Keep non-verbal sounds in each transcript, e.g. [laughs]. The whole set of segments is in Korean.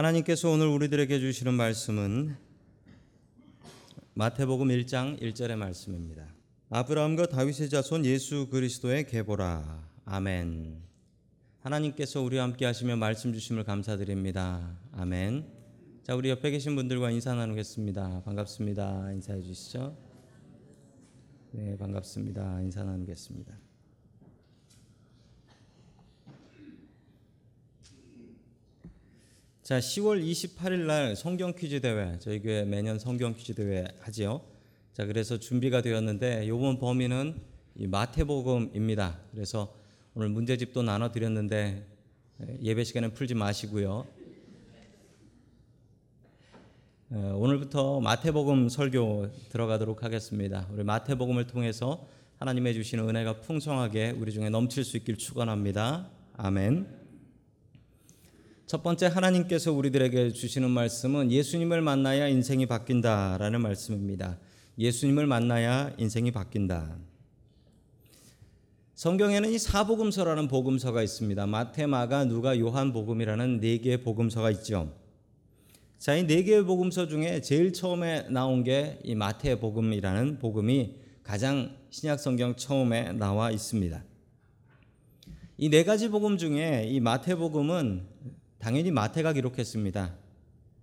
하나님께서 오늘 우리들에게 주시는 말씀은 마태복음 1장 1절의 말씀입니다. 아브라함과 다윗의 자손 예수 그리스도의 계보라. 아멘. 하나님께서 우리와 함께 하시며 말씀 주심을 감사드립니다. 아멘. 자, 우리 옆에 계신 분들과 인사 나누겠습니다. 반갑습니다. 인사해 주시죠. 네, 반갑습니다. 인사 나누겠습니다. 자, 10월 28일 날 성경 퀴즈 대회 저희 교회 매년 성경 퀴즈 대회 하지요. 자, 그래서 준비가 되었는데 요번 범위는 이 마태복음입니다. 그래서 오늘 문제집도 나눠 드렸는데 예배 시간에 풀지 마시고요. 어, 오늘부터 마태복음 설교 들어가도록 하겠습니다. 우리 마태복음을 통해서 하나님의 주시는 은혜가 풍성하게 우리 중에 넘칠 수 있길 축원합니다. 아멘. 첫 번째 하나님께서 우리들에게 주시는 말씀은 예수님을 만나야 인생이 바뀐다라는 말씀입니다. 예수님을 만나야 인생이 바뀐다. 성경에는 이 사복음서라는 복음서가 있습니다. 마태, 마가, 누가, 요한 복음이라는 네 개의 복음서가 있죠. 자, 이 네 개의 복음서 중에 제일 처음에 나온 게 이 마태 복음이라는 복음이 가장 신약 성경 처음에 나와 있습니다. 이 네 가지 복음 중에 이 마태 복음은 당연히 마태가 기록했습니다.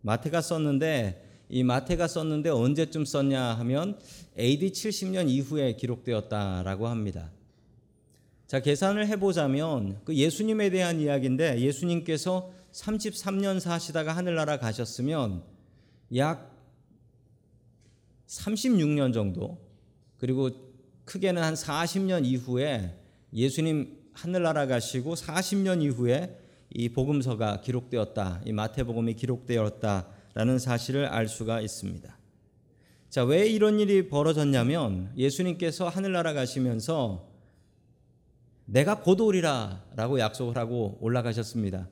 마태가 썼는데 이 마태가 썼는데 언제쯤 썼냐 하면 AD 70년 이후에 기록되었다라고 합니다. 자, 계산을 해보자면 그 예수님에 대한 이야기인데 예수님께서 33년 사시다가 하늘나라 가셨으면 약 36년 정도 그리고 크게는 한 40년 이후에 예수님 하늘나라 가시고 40년 이후에 이 복음서가 기록되었다. 이 마태복음이 기록되었다라는 사실을 알 수가 있습니다. 자, 왜 이런 일이 벌어졌냐면 예수님께서 하늘나라 가시면서 내가 곧 오리라라고 약속을 하고 올라가셨습니다.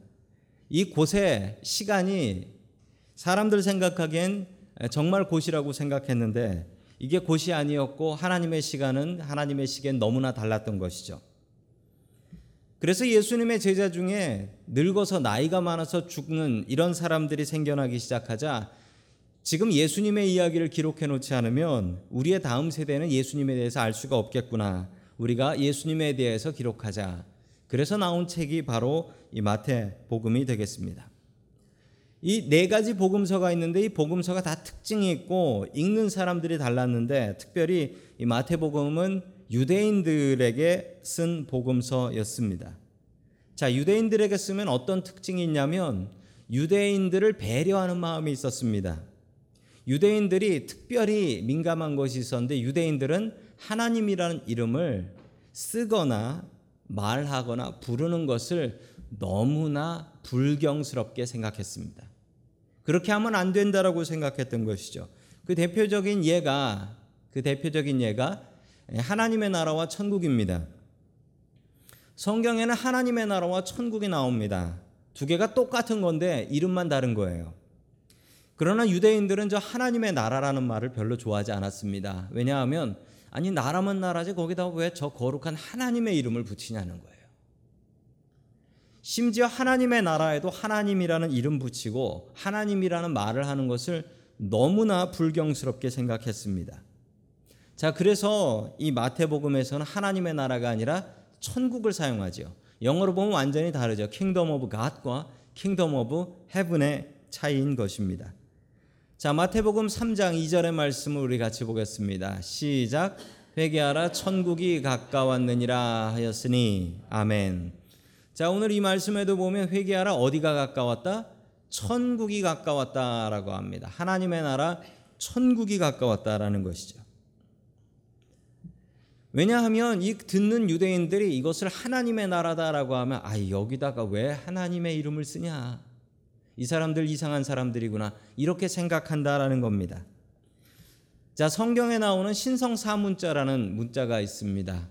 이 곳의 시간이 사람들 생각하기엔 정말 곧이라고 생각했는데 이게 곧이 아니었고 하나님의 시간은 하나님의 시기엔 너무나 달랐던 것이죠. 그래서 예수님의 제자 중에 늙어서 나이가 많아서 죽는 이런 사람들이 생겨나기 시작하자 지금 예수님의 이야기를 기록해 놓지 않으면 우리의 다음 세대는 예수님에 대해서 알 수가 없겠구나. 우리가 예수님에 대해서 기록하자. 그래서 나온 책이 바로 이 마태 복음이 되겠습니다. 이 네 가지 복음서가 있는데 이 복음서가 다 특징이 있고 읽는 사람들이 달랐는데 특별히 이 마태 복음은 유대인들에게 쓴 복음서였습니다. 자, 유대인들에게 쓰면 어떤 특징이 있냐면 유대인들을 배려하는 마음이 있었습니다. 유대인들이 특별히 민감한 것이 있었는데 유대인들은 하나님이라는 이름을 쓰거나 말하거나 부르는 것을 너무나 불경스럽게 생각했습니다. 그렇게 하면 안 된다라고 생각했던 것이죠. 그 대표적인 예가 그 대표적인 예가 하나님의 나라와 천국입니다. 성경에는 하나님의 나라와 천국이 나옵니다. 두 개가 똑같은 건데 이름만 다른 거예요. 그러나 유대인들은 저 하나님의 나라라는 말을 별로 좋아하지 않았습니다. 왜냐하면 아니 나라면 나라지 거기다 왜 저 거룩한 하나님의 이름을 붙이냐는 거예요. 심지어 하나님의 나라에도 하나님이라는 이름 붙이고 하나님이라는 말을 하는 것을 너무나 불경스럽게 생각했습니다. 자, 그래서 이 마태복음에서는 하나님의 나라가 아니라 천국을 사용하죠. 영어로 보면 완전히 다르죠. Kingdom of God과 Kingdom of Heaven의 차이인 것입니다. 자, 마태복음 3장 2절의 말씀을 우리 같이 보겠습니다. 시작. 회개하라 천국이 가까웠느니라 하였으니 아멘. 자, 오늘 이 말씀에도 보면 회개하라 어디가 가까웠다? 천국이 가까웠다라고 합니다. 하나님의 나라 천국이 가까웠다라는 것이죠. 왜냐하면 이 듣는 유대인들이 이것을 하나님의 나라다라고 하면 아 여기다가 왜 하나님의 이름을 쓰냐 이 사람들 이상한 사람들이구나 이렇게 생각한다라는 겁니다. 자 성경에 나오는 신성 사문자라는 문자가 있습니다.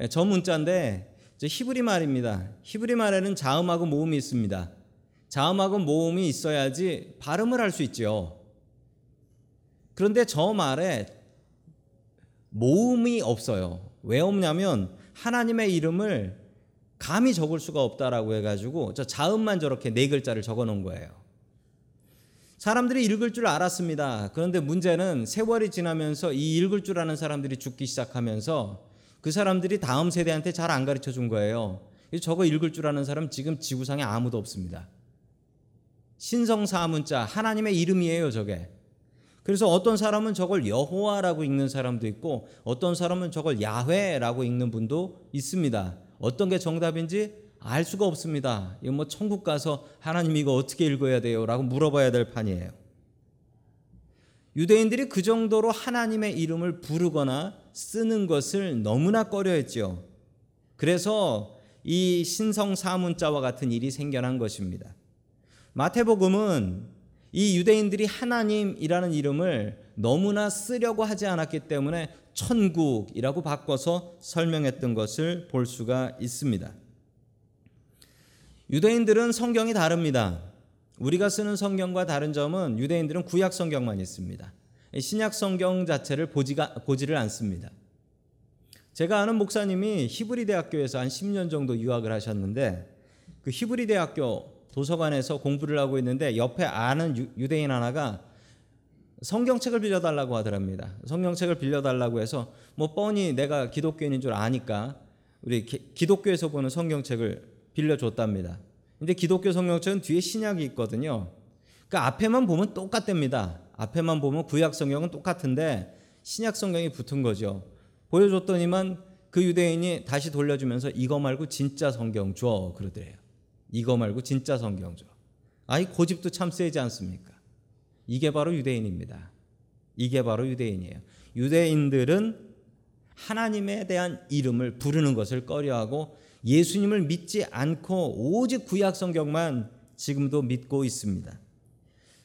예, 저 문자인데 히브리 말입니다. 히브리 말에는 자음하고 모음이 있습니다. 자음하고 모음이 있어야지 발음을 할 수 있죠. 그런데 저 말에 모음이 없어요. 왜 없냐면 하나님의 이름을 감히 적을 수가 없다라고 해가지고 저 자음만 저렇게 네 글자를 적어 놓은 거예요. 사람들이 읽을 줄 알았습니다. 그런데 문제는 세월이 지나면서 이 읽을 줄 아는 사람들이 죽기 시작하면서 그 사람들이 다음 세대한테 잘 안 가르쳐 준 거예요. 저거 읽을 줄 아는 사람 지금 지구상에 아무도 없습니다. 신성사문자 하나님의 이름이에요, 저게. 그래서 어떤 사람은 저걸 여호와라고 읽는 사람도 있고 어떤 사람은 저걸 야훼라고 읽는 분도 있습니다. 어떤 게 정답인지 알 수가 없습니다. 이거 뭐 천국 가서 하나님 이거 어떻게 읽어야 돼요라고 물어봐야 될 판이에요. 유대인들이 그 정도로 하나님의 이름을 부르거나 쓰는 것을 너무나 꺼려했죠. 그래서 이 신성 사문자와 같은 일이 생겨난 것입니다. 마태복음은 이 유대인들이 하나님이라는 이름을 너무나 쓰려고 하지 않았기 때문에 천국이라고 바꿔서 설명했던 것을 볼 수가 있습니다. 유대인들은 성경이 다릅니다. 우리가 쓰는 성경과 다른 점은 유대인들은 구약 성경만 있습니다. 신약 성경 자체를 보지가, 보지를 않습니다. 제가 아는 목사님이 히브리 대학교에서 한 10년 정도 유학을 하셨는데 그 히브리 대학교 도서관에서 공부를 하고 있는데 옆에 아는 유대인 하나가 성경책을 빌려달라고 하더랍니다. 성경책을 빌려달라고 해서 뭐 뻔히 내가 기독교인인 줄 아니까 우리 기독교에서 보는 성경책을 빌려줬답니다. 근데 기독교 성경책은 뒤에 신약이 있거든요. 그 앞에만 보면 똑같답니다. 앞에만 보면 구약 성경은 똑같은데 신약 성경이 붙은 거죠. 보여줬더니만 그 유대인이 다시 돌려주면서 이거 말고 진짜 성경 줘 그러더래요. 이거 말고 진짜 성경 줘. 아이 고집도 참 세지 않습니까? 이게 바로 유대인입니다. 이게 바로 유대인이에요. 유대인들은 하나님에 대한 이름을 부르는 것을 꺼려하고 예수님을 믿지 않고 오직 구약 성경만 지금도 믿고 있습니다.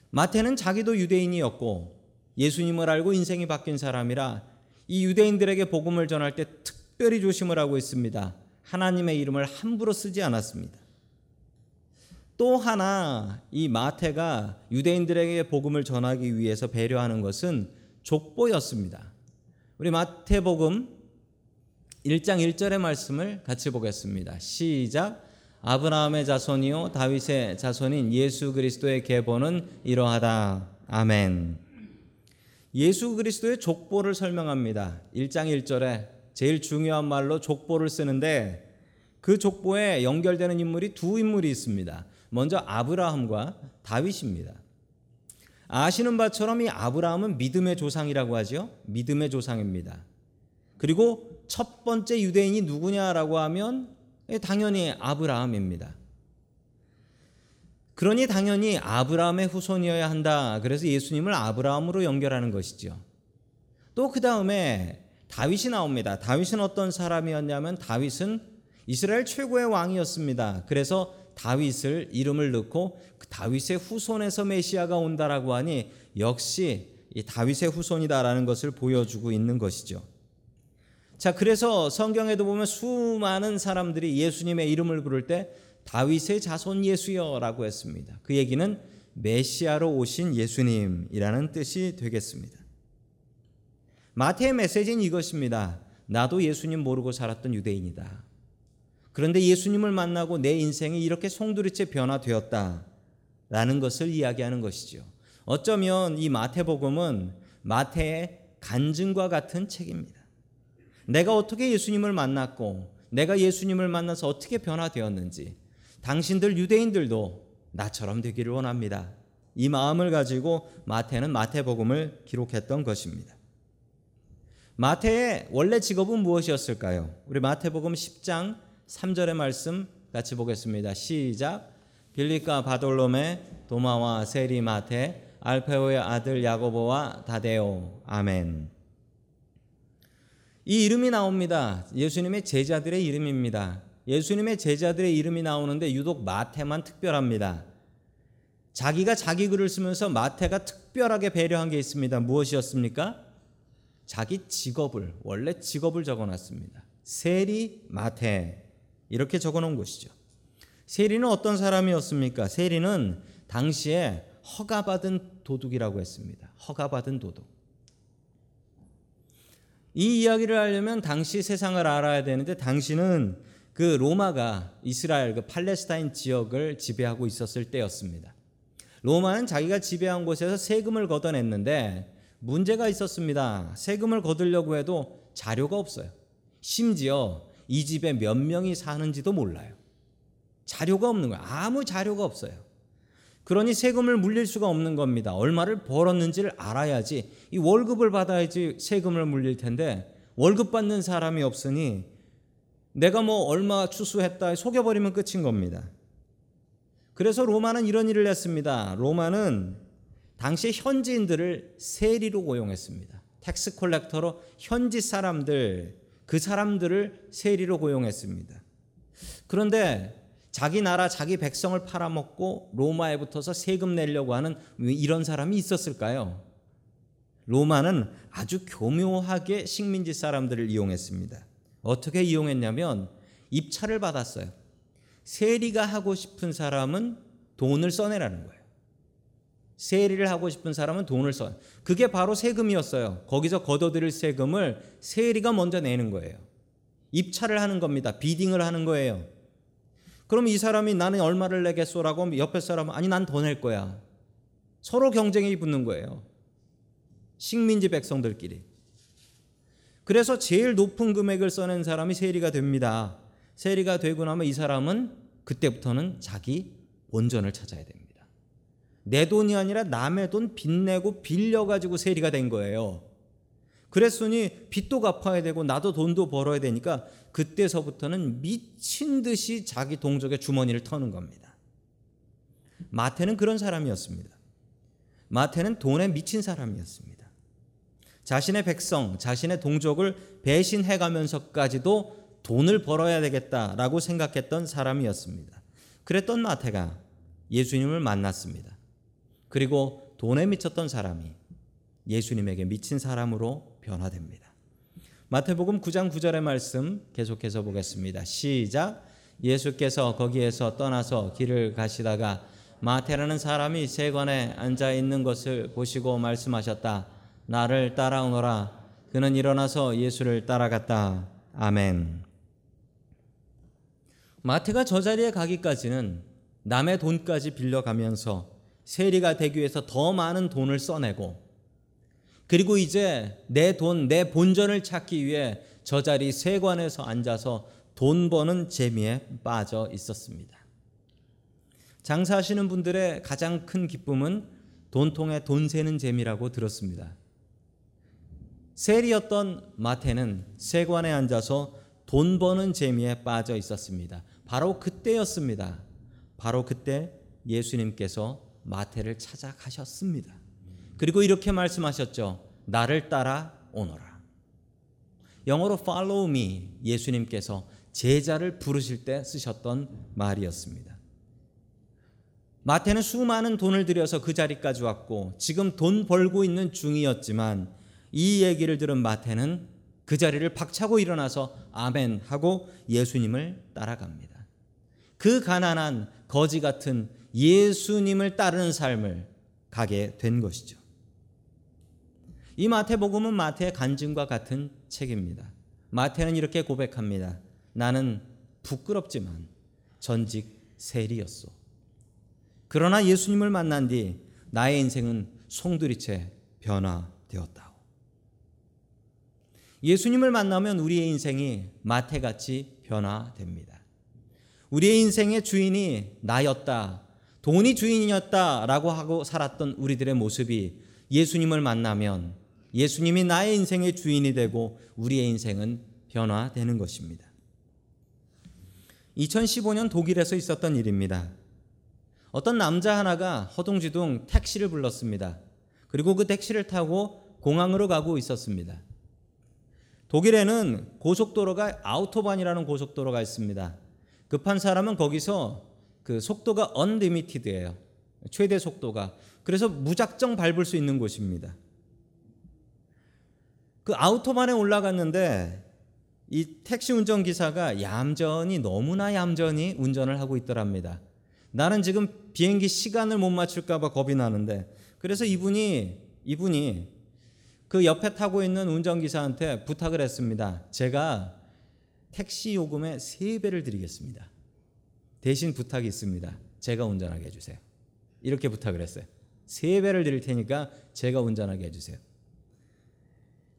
마태는 자기도 유대인이었고 예수님을 알고 인생이 바뀐 사람이라 이 유대인들에게 복음을 전할 때 특별히 조심을 하고 있습니다. 하나님의 이름을 함부로 쓰지 않았습니다. 또 하나 이 마태가 유대인들에게 복음을 전하기 위해서 배려하는 것은 족보였습니다. 우리 마태복음 1장 1절의 말씀을 같이 보겠습니다. 시작. 아브라함의 자손이요 다윗의 자손인 예수 그리스도의 계보는 이러하다. 아멘. 예수 그리스도의 족보를 설명합니다. 1장 1절에 제일 중요한 말로 족보를 쓰는데 그 족보에 연결되는 인물이 두 인물이 있습니다. 먼저 아브라함과 다윗입니다. 아시는 바처럼 이 아브라함은 믿음의 조상이라고 하죠. 믿음의 조상입니다. 그리고 첫 번째 유대인이 누구냐라고 하면 당연히 아브라함입니다. 그러니 당연히 아브라함의 후손이어야 한다. 그래서 예수님을 아브라함으로 연결하는 것이죠. 또 그 다음에 다윗이 나옵니다. 다윗은 어떤 사람이었냐면 다윗은 이스라엘 최고의 왕이었습니다. 그래서 다윗을 이름을 넣고 그 다윗의 후손에서 메시아가 온다라고 하니 역시 이 다윗의 후손이다라는 것을 보여주고 있는 것이죠. 자, 그래서 성경에도 보면 수많은 사람들이 예수님의 이름을 부를 때 다윗의 자손 예수여라고 했습니다. 그 얘기는 메시아로 오신 예수님이라는 뜻이 되겠습니다. 마태의 메시지는 이것입니다. 나도 예수님 모르고 살았던 유대인이다. 그런데 예수님을 만나고 내 인생이 이렇게 송두리째 변화되었다. 라는 것을 이야기하는 것이죠. 어쩌면 이 마태복음은 마태의 간증과 같은 책입니다. 내가 어떻게 예수님을 만났고 내가 예수님을 만나서 어떻게 변화되었는지 당신들 유대인들도 나처럼 되기를 원합니다. 이 마음을 가지고 마태는 마태복음을 기록했던 것입니다. 마태의 원래 직업은 무엇이었을까요? 우리 마태복음 10장 3절의 말씀 같이 보겠습니다. 시작. 빌리카 바돌롬의 도마와 세리마테 알페오의 아들 야고보와 다데오 아멘. 이 이름이 나옵니다. 예수님의 제자들의 이름입니다. 예수님의 제자들의 이름이 나오는데 유독 마태만 특별합니다. 자기가 자기 글을 쓰면서 마태가 특별하게 배려한 게 있습니다. 무엇이었습니까? 자기 직업을 원래 직업을 적어놨습니다. 세리 마태 이렇게 적어 놓은 것이죠. 세리는 어떤 사람이었습니까? 세리는 당시에 허가받은 도둑이라고 했습니다. 허가받은 도둑. 이 이야기를 하려면 당시 세상을 알아야 되는데 당시는 그 로마가 이스라엘 그 팔레스타인 지역을 지배하고 있었을 때였습니다. 로마는 자기가 지배한 곳에서 세금을 걷어냈는데 문제가 있었습니다. 세금을 거두려고 해도 자료가 없어요. 심지어 이 집에 몇 명이 사는지도 몰라요. 자료가 없는 거예요. 아무 자료가 없어요. 그러니 세금을 물릴 수가 없는 겁니다. 얼마를 벌었는지를 알아야지 이 월급을 받아야지 세금을 물릴 텐데 월급 받는 사람이 없으니 내가 뭐 얼마 추수했다 속여버리면 끝인 겁니다. 그래서 로마는 이런 일을 했습니다. 로마는 당시 현지인들을 세리로 고용했습니다. tax collector로 현지 사람들 그 사람들을 세리로 고용했습니다. 그런데 자기 나라 자기 백성을 팔아먹고 로마에 붙어서 세금 내려고 하는 이런 사람이 있었을까요? 로마는 아주 교묘하게 식민지 사람들을 이용했습니다. 어떻게 이용했냐면 입찰을 받았어요. 세리가 하고 싶은 사람은 돈을 써내라는 거예요. 세리를 하고 싶은 사람은 돈을 써. 그게 바로 세금이었어요. 거기서 걷어들일 세금을 세리가 먼저 내는 거예요. 입찰을 하는 겁니다. 비딩을 하는 거예요. 그럼 이 사람이 나는 얼마를 내겠소라고 옆에 사람은 아니 난 더 낼 거야. 서로 경쟁이 붙는 거예요. 식민지 백성들끼리. 그래서 제일 높은 금액을 써낸 사람이 세리가 됩니다. 세리가 되고 나면 이 사람은 그때부터는 자기 본전을 찾아야 됩니다. 내 돈이 아니라 남의 돈 빚내고 빌려가지고 세리가 된 거예요. 그랬으니 빚도 갚아야 되고 나도 돈도 벌어야 되니까 그때서부터는 미친 듯이 자기 동족의 주머니를 터는 겁니다. 마태는 그런 사람이었습니다. 마태는 돈에 미친 사람이었습니다. 자신의 백성, 자신의 동족을 배신해 가면서까지도 돈을 벌어야 되겠다라고 생각했던 사람이었습니다. 그랬던 마태가 예수님을 만났습니다. 그리고 돈에 미쳤던 사람이 예수님에게 미친 사람으로 변화됩니다. 마태복음 9장 9절의 말씀 계속해서 보겠습니다. 시작. 예수께서 거기에서 떠나서 길을 가시다가 마태라는 사람이 세관에 앉아 있는 것을 보시고 말씀하셨다. 나를 따라오너라. 그는 일어나서 예수를 따라갔다. 아멘. 마태가 저 자리에 가기까지는 남의 돈까지 빌려가면서 세리가 되기 위해서 더 많은 돈을 써내고 그리고 이제 내 돈, 내 본전을 찾기 위해 저 자리 세관에서 앉아서 돈 버는 재미에 빠져 있었습니다. 장사하시는 분들의 가장 큰 기쁨은 돈통에 돈 세는 재미라고 들었습니다. 세리였던 마태는 세관에 앉아서 돈 버는 재미에 빠져 있었습니다. 바로 그때였습니다. 바로 그때 예수님께서 마태를 찾아가셨습니다. 그리고 이렇게 말씀하셨죠. 나를 따라 오너라. 영어로 follow me 예수님께서 제자를 부르실 때 쓰셨던 말이었습니다. 마태는 수많은 돈을 들여서 그 자리까지 왔고 지금 돈 벌고 있는 중이었지만 이 얘기를 들은 마태는 그 자리를 박차고 일어나서 아멘 하고 예수님을 따라갑니다. 그 가난한 거지 같은 예수님을 따르는 삶을 가게 된 것이죠. 이 마태복음은 마태의 간증과 같은 책입니다. 마태는 이렇게 고백합니다. 나는 부끄럽지만 전직 세리였소. 그러나 예수님을 만난 뒤 나의 인생은 송두리째 변화되었다. 예수님을 만나면 우리의 인생이 마태같이 변화됩니다. 우리의 인생의 주인이 나였다. 돈이 주인이었다라고 하고 살았던 우리들의 모습이 예수님을 만나면 예수님이 나의 인생의 주인이 되고 우리의 인생은 변화되는 것입니다. 2015년 독일에서 있었던 일입니다. 어떤 남자 하나가 허둥지둥 택시를 불렀습니다. 그리고 그 택시를 타고 공항으로 가고 있었습니다. 독일에는 고속도로가 아우토반이라는 고속도로가 있습니다. 급한 사람은 거기서 그 속도가 언리미티드예요. 최대 속도가. 그래서 무작정 밟을 수 있는 곳입니다. 그 아우토반에 올라갔는데 이 택시 운전 기사가 얌전히 너무나 얌전히 운전을 하고 있더랍니다. 나는 지금 비행기 시간을 못 맞출까 봐 겁이 나는데 그래서 이분이 이분이 그 옆에 타고 있는 운전 기사한테 부탁을 했습니다. 제가 택시 요금의 3배를 드리겠습니다. 대신 부탁이 있습니다. 제가 운전하게 해주세요. 이렇게 부탁을 했어요. 세 배를 드릴 테니까 제가 운전하게 해주세요.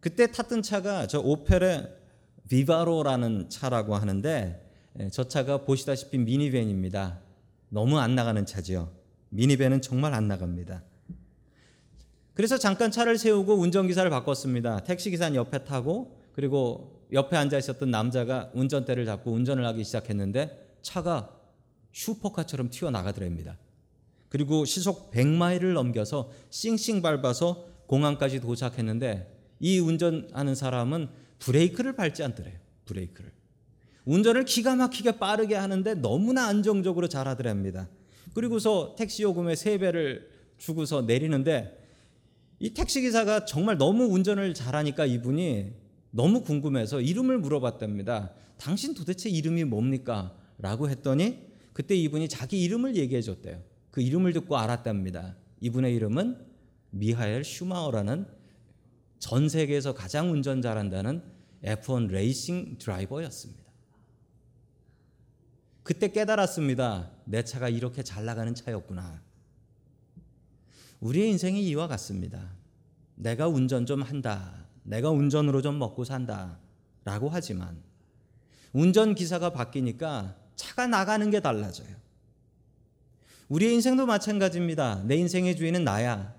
그때 탔던 차가 저 오펠의 비바로라는 차라고 하는데 예, 저 차가 보시다시피 미니밴입니다. 너무 안 나가는 차지요. 미니밴은 정말 안 나갑니다. 그래서 잠깐 차를 세우고 운전기사를 바꿨습니다. 택시기사는 옆에 타고 그리고 옆에 앉아 있었던 남자가 운전대를 잡고 운전을 하기 시작했는데 차가 슈퍼카처럼 튀어나가더랍니다. 그리고 시속 100마일을 넘겨서 싱싱 밟아서 공항까지 도착했는데 이 운전하는 사람은 브레이크를 밟지 않더래요. 브레이크를. 운전을 기가 막히게 빠르게 하는데 너무나 안정적으로 잘하더랍니다. 그리고서 택시 요금의 3배를 주고서 내리는데 이 택시 기사가 정말 너무 운전을 잘하니까 이분이 너무 궁금해서 이름을 물어봤답니다. 당신 도대체 이름이 뭡니까? 라고 했더니 그때 이분이 자기 이름을 얘기해 줬대요. 그 이름을 듣고 알았답니다. 이분의 이름은 미하엘 슈마어라는 전 세계에서 가장 운전 잘한다는 F1 레이싱 드라이버였습니다. 그때 깨달았습니다. 내 차가 이렇게 잘 나가는 차였구나. 우리의 인생이 이와 같습니다. 내가 운전 좀 한다. 내가 운전으로 좀 먹고 산다. 라고 하지만 운전 기사가 바뀌니까 차가 나가는 게 달라져요. 우리의 인생도 마찬가지입니다. 내 인생의 주인은 나야.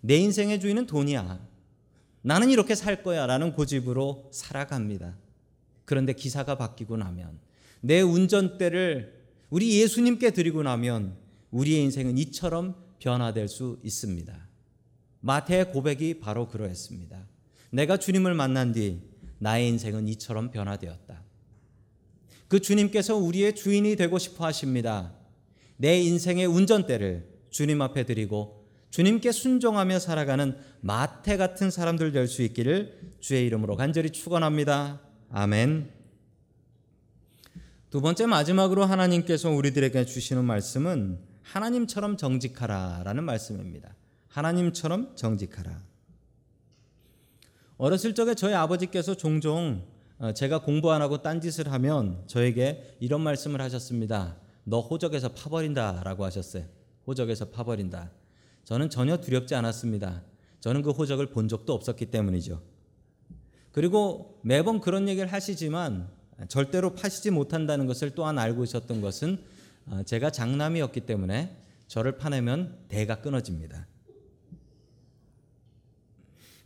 내 인생의 주인은 돈이야. 나는 이렇게 살 거야. 라는 고집으로 살아갑니다. 그런데 기사가 바뀌고 나면 내 운전대를 우리 예수님께 드리고 나면 우리의 인생은 이처럼 변화될 수 있습니다. 마태의 고백이 바로 그러했습니다. 내가 주님을 만난 뒤 나의 인생은 이처럼 변화되었다. 그 주님께서 우리의 주인이 되고 싶어 하십니다. 내 인생의 운전대를 주님 앞에 드리고 주님께 순종하며 살아가는 마태 같은 사람들 될 수 있기를 주의 이름으로 간절히 축원합니다. 아멘. 두 번째 마지막으로 하나님께서 우리들에게 주시는 말씀은 하나님처럼 정직하라라는 말씀입니다. 하나님처럼 정직하라. 어렸을 적에 저희 아버지께서 종종 어, 제가 공부 안 하고 딴짓을 하면 저에게 이런 말씀을 하셨습니다. 너 호적에서 파버린다 라고 하셨어요. 호적에서 파버린다. 저는 전혀 두렵지 않았습니다. 저는 그 호적을 본 적도 없었기 때문이죠. 그리고 매번 그런 얘기를 하시지만 절대로 파시지 못한다는 것을 또한 알고 있었던 것은 어, 제가 장남이었기 때문에 저를 파내면 대가 끊어집니다.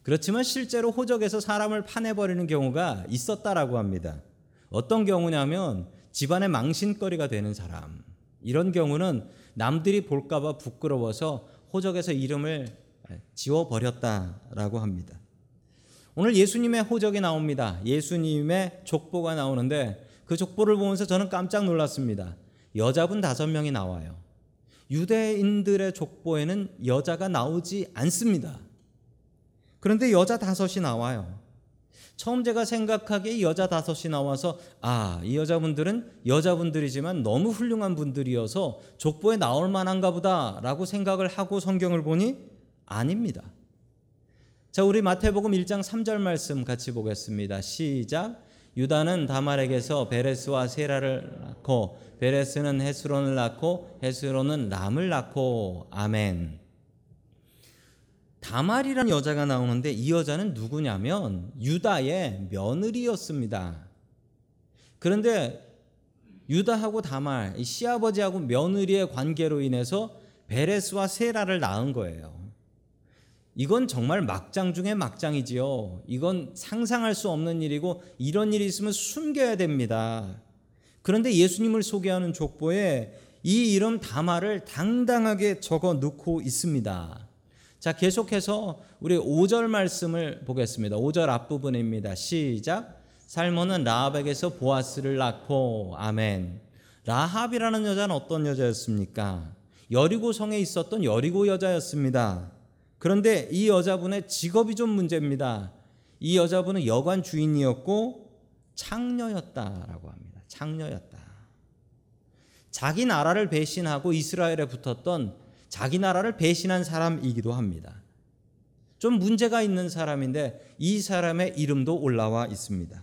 그렇지만 실제로 호적에서 사람을 파내버리는 경우가 있었다라고 합니다. 어떤 경우냐면 집안의 망신거리가 되는 사람. 이런 경우는 남들이 볼까봐 부끄러워서 호적에서 이름을 지워버렸다라고 합니다. 오늘 예수님의 호적이 나옵니다. 예수님의 족보가 나오는데 그 족보를 보면서 저는 깜짝 놀랐습니다. 여자분 다섯 명이 나와요. 유대인들의 족보에는 여자가 나오지 않습니다. 그런데 여자 다섯이 나와요. 처음 제가 생각하기에 여자 다섯이 나와서 아, 이 여자분들은 여자분들이지만 너무 훌륭한 분들이어서 족보에 나올 만한가 보다라고 생각을 하고 성경을 보니 아닙니다. 자, 우리 마태복음 1장 3절 말씀 같이 보겠습니다. 시작. 유다는 다말에게서 베레스와 세라를 낳고 베레스는 헤스론을 낳고 헤스론은 람을 낳고 아멘. 다말이라는 여자가 나오는데 이 여자는 누구냐면 유다의 며느리였습니다. 그런데 유다하고 다말, 시아버지하고 며느리의 관계로 인해서 베레스와 세라를 낳은 거예요. 이건 정말 막장 중에 막장이지요. 이건 상상할 수 없는 일이고 이런 일이 있으면 숨겨야 됩니다. 그런데 예수님을 소개하는 족보에 이 이름 다말을 당당하게 적어 놓고 있습니다. 자, 계속해서 우리 5절 말씀을 보겠습니다. 5절 앞부분입니다. 시작. 살몬은 라합에게서 보아스를 낳고 아멘. 라합이라는 여자는 어떤 여자였습니까? 여리고 성에 있었던 여리고 여자였습니다. 그런데 이 여자분의 직업이 좀 문제입니다. 이 여자분은 여관 주인이었고 창녀였다라고 합니다. 창녀였다. 자기 나라를 배신하고 이스라엘에 붙었던 자기 나라를 배신한 사람이기도 합니다. 좀 문제가 있는 사람인데 이 사람의 이름도 올라와 있습니다.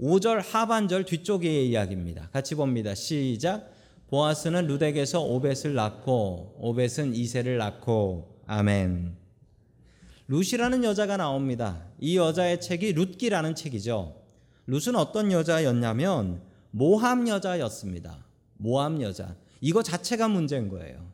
5절 하반절 뒤쪽의 이야기입니다. 같이 봅니다. 시작. 보아스는 루덱에서 오벳을 낳고 오벳은 이세를 낳고 아멘. 룻이라는 여자가 나옵니다. 이 여자의 책이 룻기라는 책이죠. 룻은 어떤 여자였냐면 모함 여자였습니다. 모함 여자. 이거 자체가 문제인 거예요.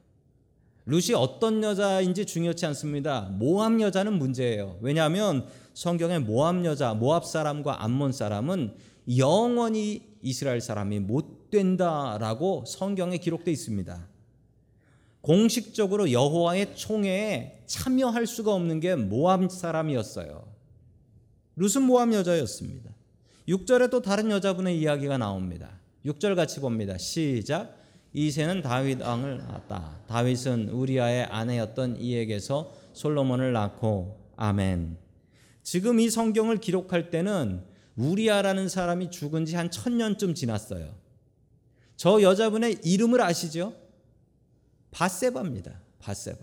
룻이 어떤 여자인지 중요치 않습니다. 모함 여자는 문제예요. 왜냐하면 성경에 모함 여자, 모압 사람과 암몬 사람은 영원히 이스라엘 사람이 못 된다라고 성경에 기록되어 있습니다. 공식적으로 여호와의 총회에 참여할 수가 없는 게 모함 사람이었어요. 룻은 모함 여자였습니다. 6절에 또 다른 여자분의 이야기가 나옵니다. 6절 같이 봅니다. 시작. 이세는 다윗 왕을 낳았다. 다윗은 우리아의 아내였던 이에게서 솔로몬을 낳고 아멘. 지금 이 성경을 기록할 때는 우리아라는 사람이 죽은 지 한 천년쯤 지났어요. 저 여자분의 이름을 아시죠? 바세바입니다. 바세바.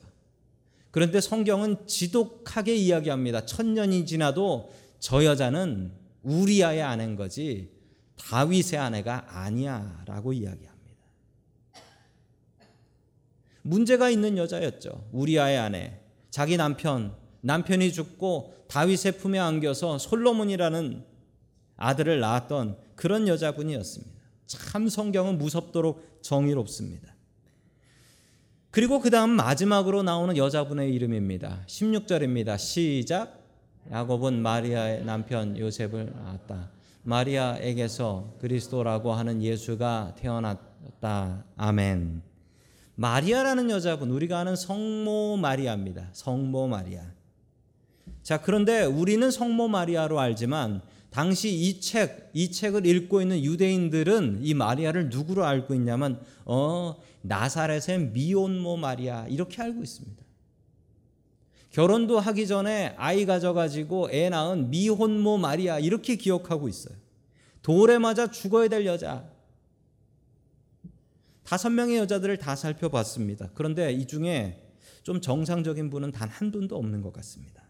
그런데 성경은 지독하게 이야기합니다. 천년이 지나도 저 여자는 우리아의 아내인 거지 다윗의 아내가 아니야라고 이야기합니다. 문제가 있는 여자였죠. 우리아의 아내. 자기 남편, 남편이 죽고 다윗의 품에 안겨서 솔로몬이라는 아들을 낳았던 그런 여자분이었습니다. 참 성경은 무섭도록 정의롭습니다. 그리고 그 다음 마지막으로 나오는 여자분의 이름입니다. 16절입니다. 시작. 야곱은 마리아의 남편 요셉을 낳았다. 마리아에게서 그리스도라고 하는 예수가 태어났다. 아멘. 마리아라는 여자분, 우리가 아는 성모 마리아입니다. 성모 마리아. 자, 그런데 우리는 성모 마리아로 알지만 당시 이 책, 이 책을 읽고 있는 유대인들은 이 마리아를 누구로 알고 있냐면, 어, 나사렛의 미혼모 마리아, 이렇게 알고 있습니다. 결혼도 하기 전에 아이 가져가지고 애 낳은 미혼모 마리아, 이렇게 기억하고 있어요. 돌에 맞아 죽어야 될 여자. 다섯 명의 여자들을 다 살펴봤습니다. 그런데 이 중에 좀 정상적인 분은 단 한 분도 없는 것 같습니다.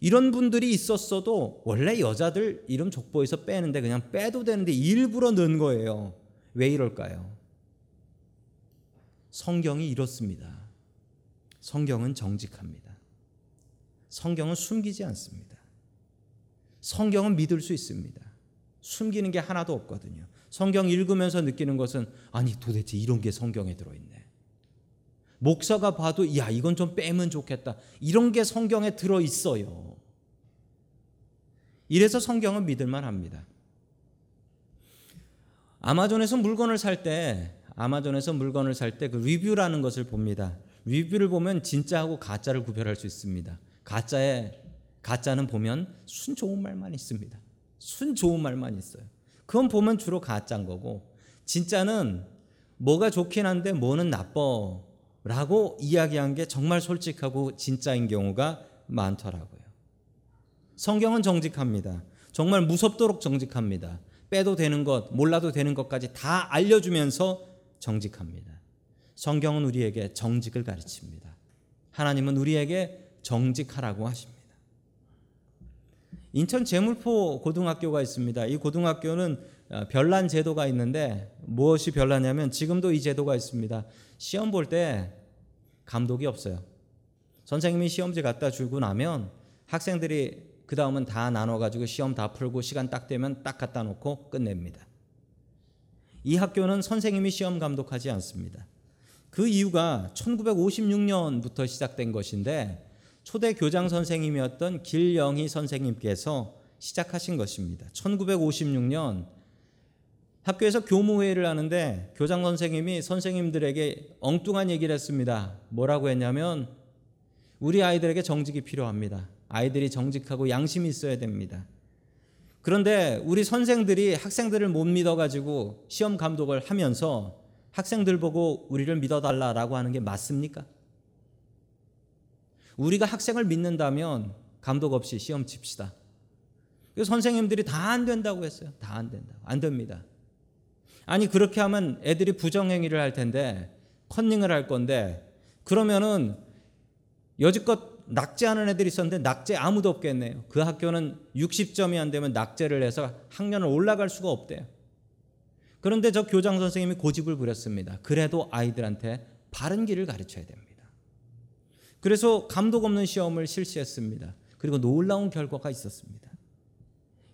이런 분들이 있었어도 원래 여자들 이름 족보에서 빼는데 그냥 빼도 되는데 일부러 넣은 거예요. 왜 이럴까요? 성경이 이렇습니다. 성경은 정직합니다. 성경은 숨기지 않습니다. 성경은 믿을 수 있습니다. 숨기는 게 하나도 없거든요. 성경 읽으면서 느끼는 것은 아니 도대체 이런 게 성경에 들어있네. 목사가 봐도 야 이건 좀 빼면 좋겠다. 이런 게 성경에 들어 있어요. 이래서 성경은 믿을만 합니다. 아마존에서 물건을 살 때 아마존에서 물건을 살 때 그 리뷰라는 것을 봅니다. 리뷰를 보면 진짜하고 가짜를 구별할 수 있습니다. 가짜에 가짜는 보면 순 좋은 말만 있습니다. 순 좋은 말만 있어요. 그건 보면 주로 가짜인 거고 진짜는 뭐가 좋긴 한데 뭐는 나빠라고 이야기한 게 정말 솔직하고 진짜인 경우가 많더라고요. 성경은 정직합니다. 정말 무섭도록 정직합니다. 빼도 되는 것, 몰라도 되는 것까지 다 알려주면서 정직합니다. 성경은 우리에게 정직을 가르칩니다. 하나님은 우리에게 정직하라고 하십니다. 인천 제물포 고등학교가 있습니다. 이 고등학교는 어, 별난 제도가 있는데 무엇이 별나냐면 지금도 이 제도가 있습니다. 시험 볼 때 감독이 없어요. 선생님이 시험지 갖다 주고 나면 학생들이 그 다음은 다 나눠가지고 시험 다 풀고 시간 딱 되면 딱 갖다 놓고 끝냅니다. 이 학교는 선생님이 시험 감독하지 않습니다. 그 이유가 1956년부터 시작된 것인데 초대 교장 선생님이었던 길영희 선생님께서 시작하신 것입니다. 1956년 학교에서 교무회의를 하는데 교장 선생님이 선생님들에게 엉뚱한 얘기를 했습니다. 뭐라고 했냐면 우리 아이들에게 정직이 필요합니다. 아이들이 정직하고 양심이 있어야 됩니다. 그런데 우리 선생들이 학생들을 못 믿어가지고 시험 감독을 하면서 학생들 보고 우리를 믿어달라라고 하는 게 맞습니까? 우리가 학생을 믿는다면 감독 없이 시험 칩시다. 선생님들이 다 안 된다고 했어요. 다 안 된다고. 안 됩니다. 아니 그렇게 하면 애들이 부정행위를 할 텐데 컨닝을 할 건데 그러면은 여지껏 낙제하는 애들이 있었는데 낙제 아무도 없겠네요. 그 학교는 60점이 안 되면 낙제를 해서 학년을 올라갈 수가 없대요. 그런데 저 교장 선생님이 고집을 부렸습니다. 그래도 아이들한테 바른 길을 가르쳐야 됩니다. 그래서 감독 없는 시험을 실시했습니다. 그리고 놀라운 결과가 있었습니다.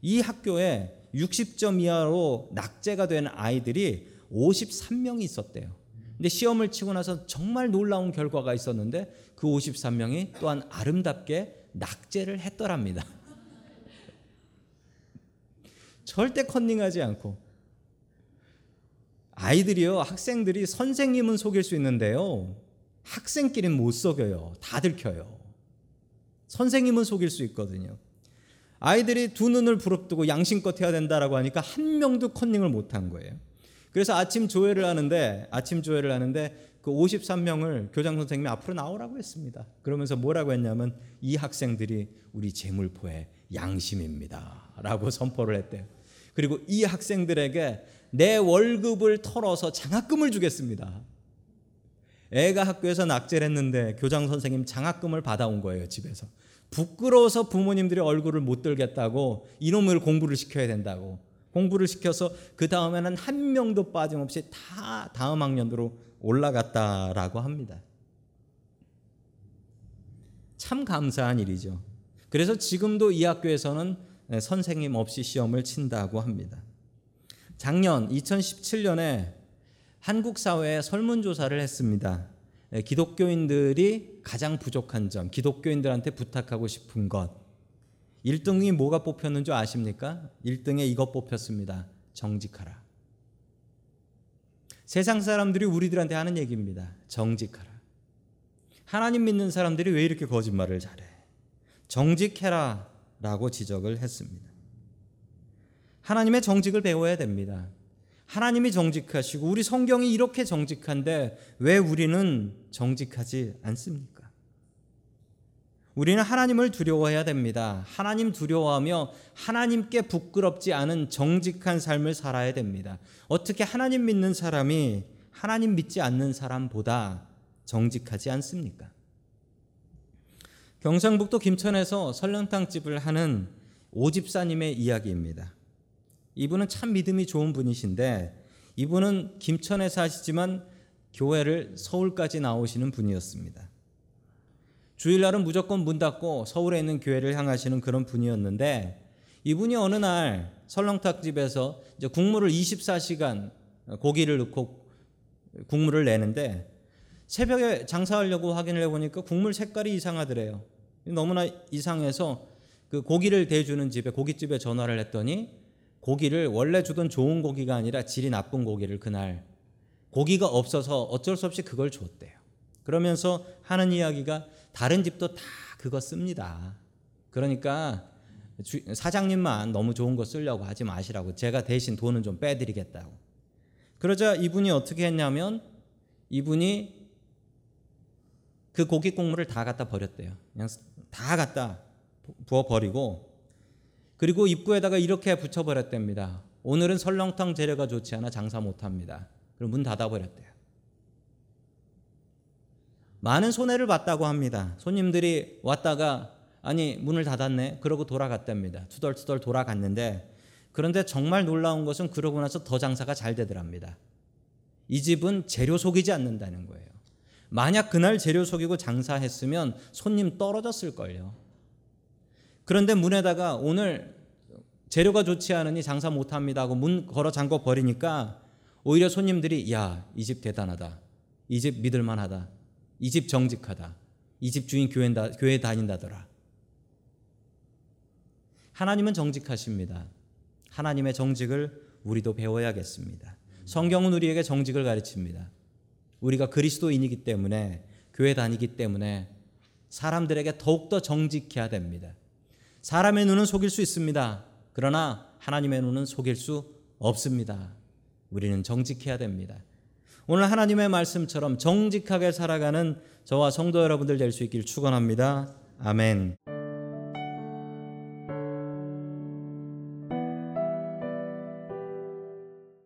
이 학교에 60점 이하로 낙제가 된 아이들이 53명이 있었대요. 근데 시험을 치고 나서 정말 놀라운 결과가 있었는데 그 53명이 또한 아름답게 낙제를 했더랍니다. [laughs] 절대 컨닝하지 않고 아이들이요 학생들이 선생님은 속일 수 있는데요 학생끼리는 못 속여요 다 들켜요 선생님은 속일 수 있거든요 아이들이 두 눈을 부릅뜨고 양심껏 해야 된다라고 하니까 한 명도 컨닝을 못 한 거예요 그래서 아침 조회를 하는데 아침 조회를 하는데 그 53명을 교장 선생님이 앞으로 나오라고 했습니다. 그러면서 뭐라고 했냐면 이 학생들이 우리 재물포의 양심입니다라고 선포를 했대요. 그리고 이 학생들에게 내 월급을 털어서 장학금을 주겠습니다. 애가 학교에서 낙제를 했는데 교장 선생님 장학금을 받아온 거예요, 집에서. 부끄러워서 부모님들이 얼굴을 못 들겠다고 이놈을 공부를 시켜야 된다고. 공부를 시켜서 그 다음에는 한 명도 빠짐없이 다 다음 학년으로 올라갔다라고 합니다. 참 감사한 일이죠. 그래서 지금도 이 학교에서는 선생님 없이 시험을 친다고 합니다. 작년 2017년에 한국 사회에 설문조사를 했습니다. 기독교인들이 가장 부족한 점, 기독교인들한테 부탁하고 싶은 것. 1등이 뭐가 뽑혔는 줄 아십니까? 1등에 이것 뽑혔습니다. 정직하라. 세상 사람들이 우리들한테 하는 얘기입니다. 정직하라. 하나님 믿는 사람들이 왜 이렇게 거짓말을 잘해? 정직해라 라고 지적을 했습니다. 하나님의 정직을 배워야 됩니다. 하나님이 정직하시고 우리 성경이 이렇게 정직한데 왜 우리는 정직하지 않습니까? 우리는 하나님을 두려워해야 됩니다. 하나님 두려워하며 하나님께 부끄럽지 않은 정직한 삶을 살아야 됩니다. 어떻게 하나님 믿는 사람이 하나님 믿지 않는 사람보다 정직하지 않습니까? 경상북도 김천에서 설렁탕집을 하는 오집사님의 이야기입니다. 이분은 참 믿음이 좋은 분이신데 이분은 김천에 사시지만 교회를 서울까지 나오시는 분이었습니다. 주일날은 무조건 문 닫고 서울에 있는 교회를 향하시는 그런 분이었는데 이분이 어느 날 설렁탕집에서 이제 국물을 24시간 고기를 넣고 국물을 내는데 새벽에 장사하려고 확인을 해보니까 국물 색깔이 이상하더래요. 너무나 이상해서 그 고기를 대주는 집에 고깃집에 전화를 했더니 고기를 원래 주던 좋은 고기가 아니라 질이 나쁜 고기를 그날 고기가 없어서 어쩔 수 없이 그걸 줬대요. 그러면서 하는 이야기가 다른 집도 다 그거 씁니다. 그러니까 사장님만 너무 좋은 거 쓰려고 하지 마시라고 제가 대신 돈은 좀 빼드리겠다고. 그러자 이분이 어떻게 했냐면 이분이 그 고기 국물을 다 갖다 버렸대요. 그냥 다 갖다 부어 버리고 그리고 입구에다가 이렇게 붙여 버렸답니다. 오늘은 설렁탕 재료가 좋지 않아 장사 못 합니다. 그럼 문 닫아 버렸대요. 많은 손해를 봤다고 합니다. 손님들이 왔다가 아니 문을 닫았네 그러고 돌아갔답니다. 투덜투덜 돌아갔는데 그런데 정말 놀라운 것은 그러고 나서 더 장사가 잘 되더랍니다. 이 집은 재료 속이지 않는다는 거예요. 만약 그날 재료 속이고 장사했으면 손님 떨어졌을 걸요. 그런데 문에다가 오늘 재료가 좋지 않으니 장사 못 합니다 하고 문 걸어 잠궈 버리니까 오히려 손님들이 야, 이 집 대단하다. 이 집 믿을 만하다. 이 집 정직하다. 이 집 주인 교회, 교회 다닌다더라. 하나님은 정직하십니다. 하나님의 정직을 우리도 배워야겠습니다. 성경은 우리에게 정직을 가르칩니다. 우리가 그리스도인이기 때문에 교회 다니기 때문에 사람들에게 더욱더 정직해야 됩니다. 사람의 눈은 속일 수 있습니다. 그러나 하나님의 눈은 속일 수 없습니다. 우리는 정직해야 됩니다. 오늘 하나님의 말씀처럼 정직하게 살아가는 저와 성도 여러분들 될 수 있기를 축원합니다. 아멘.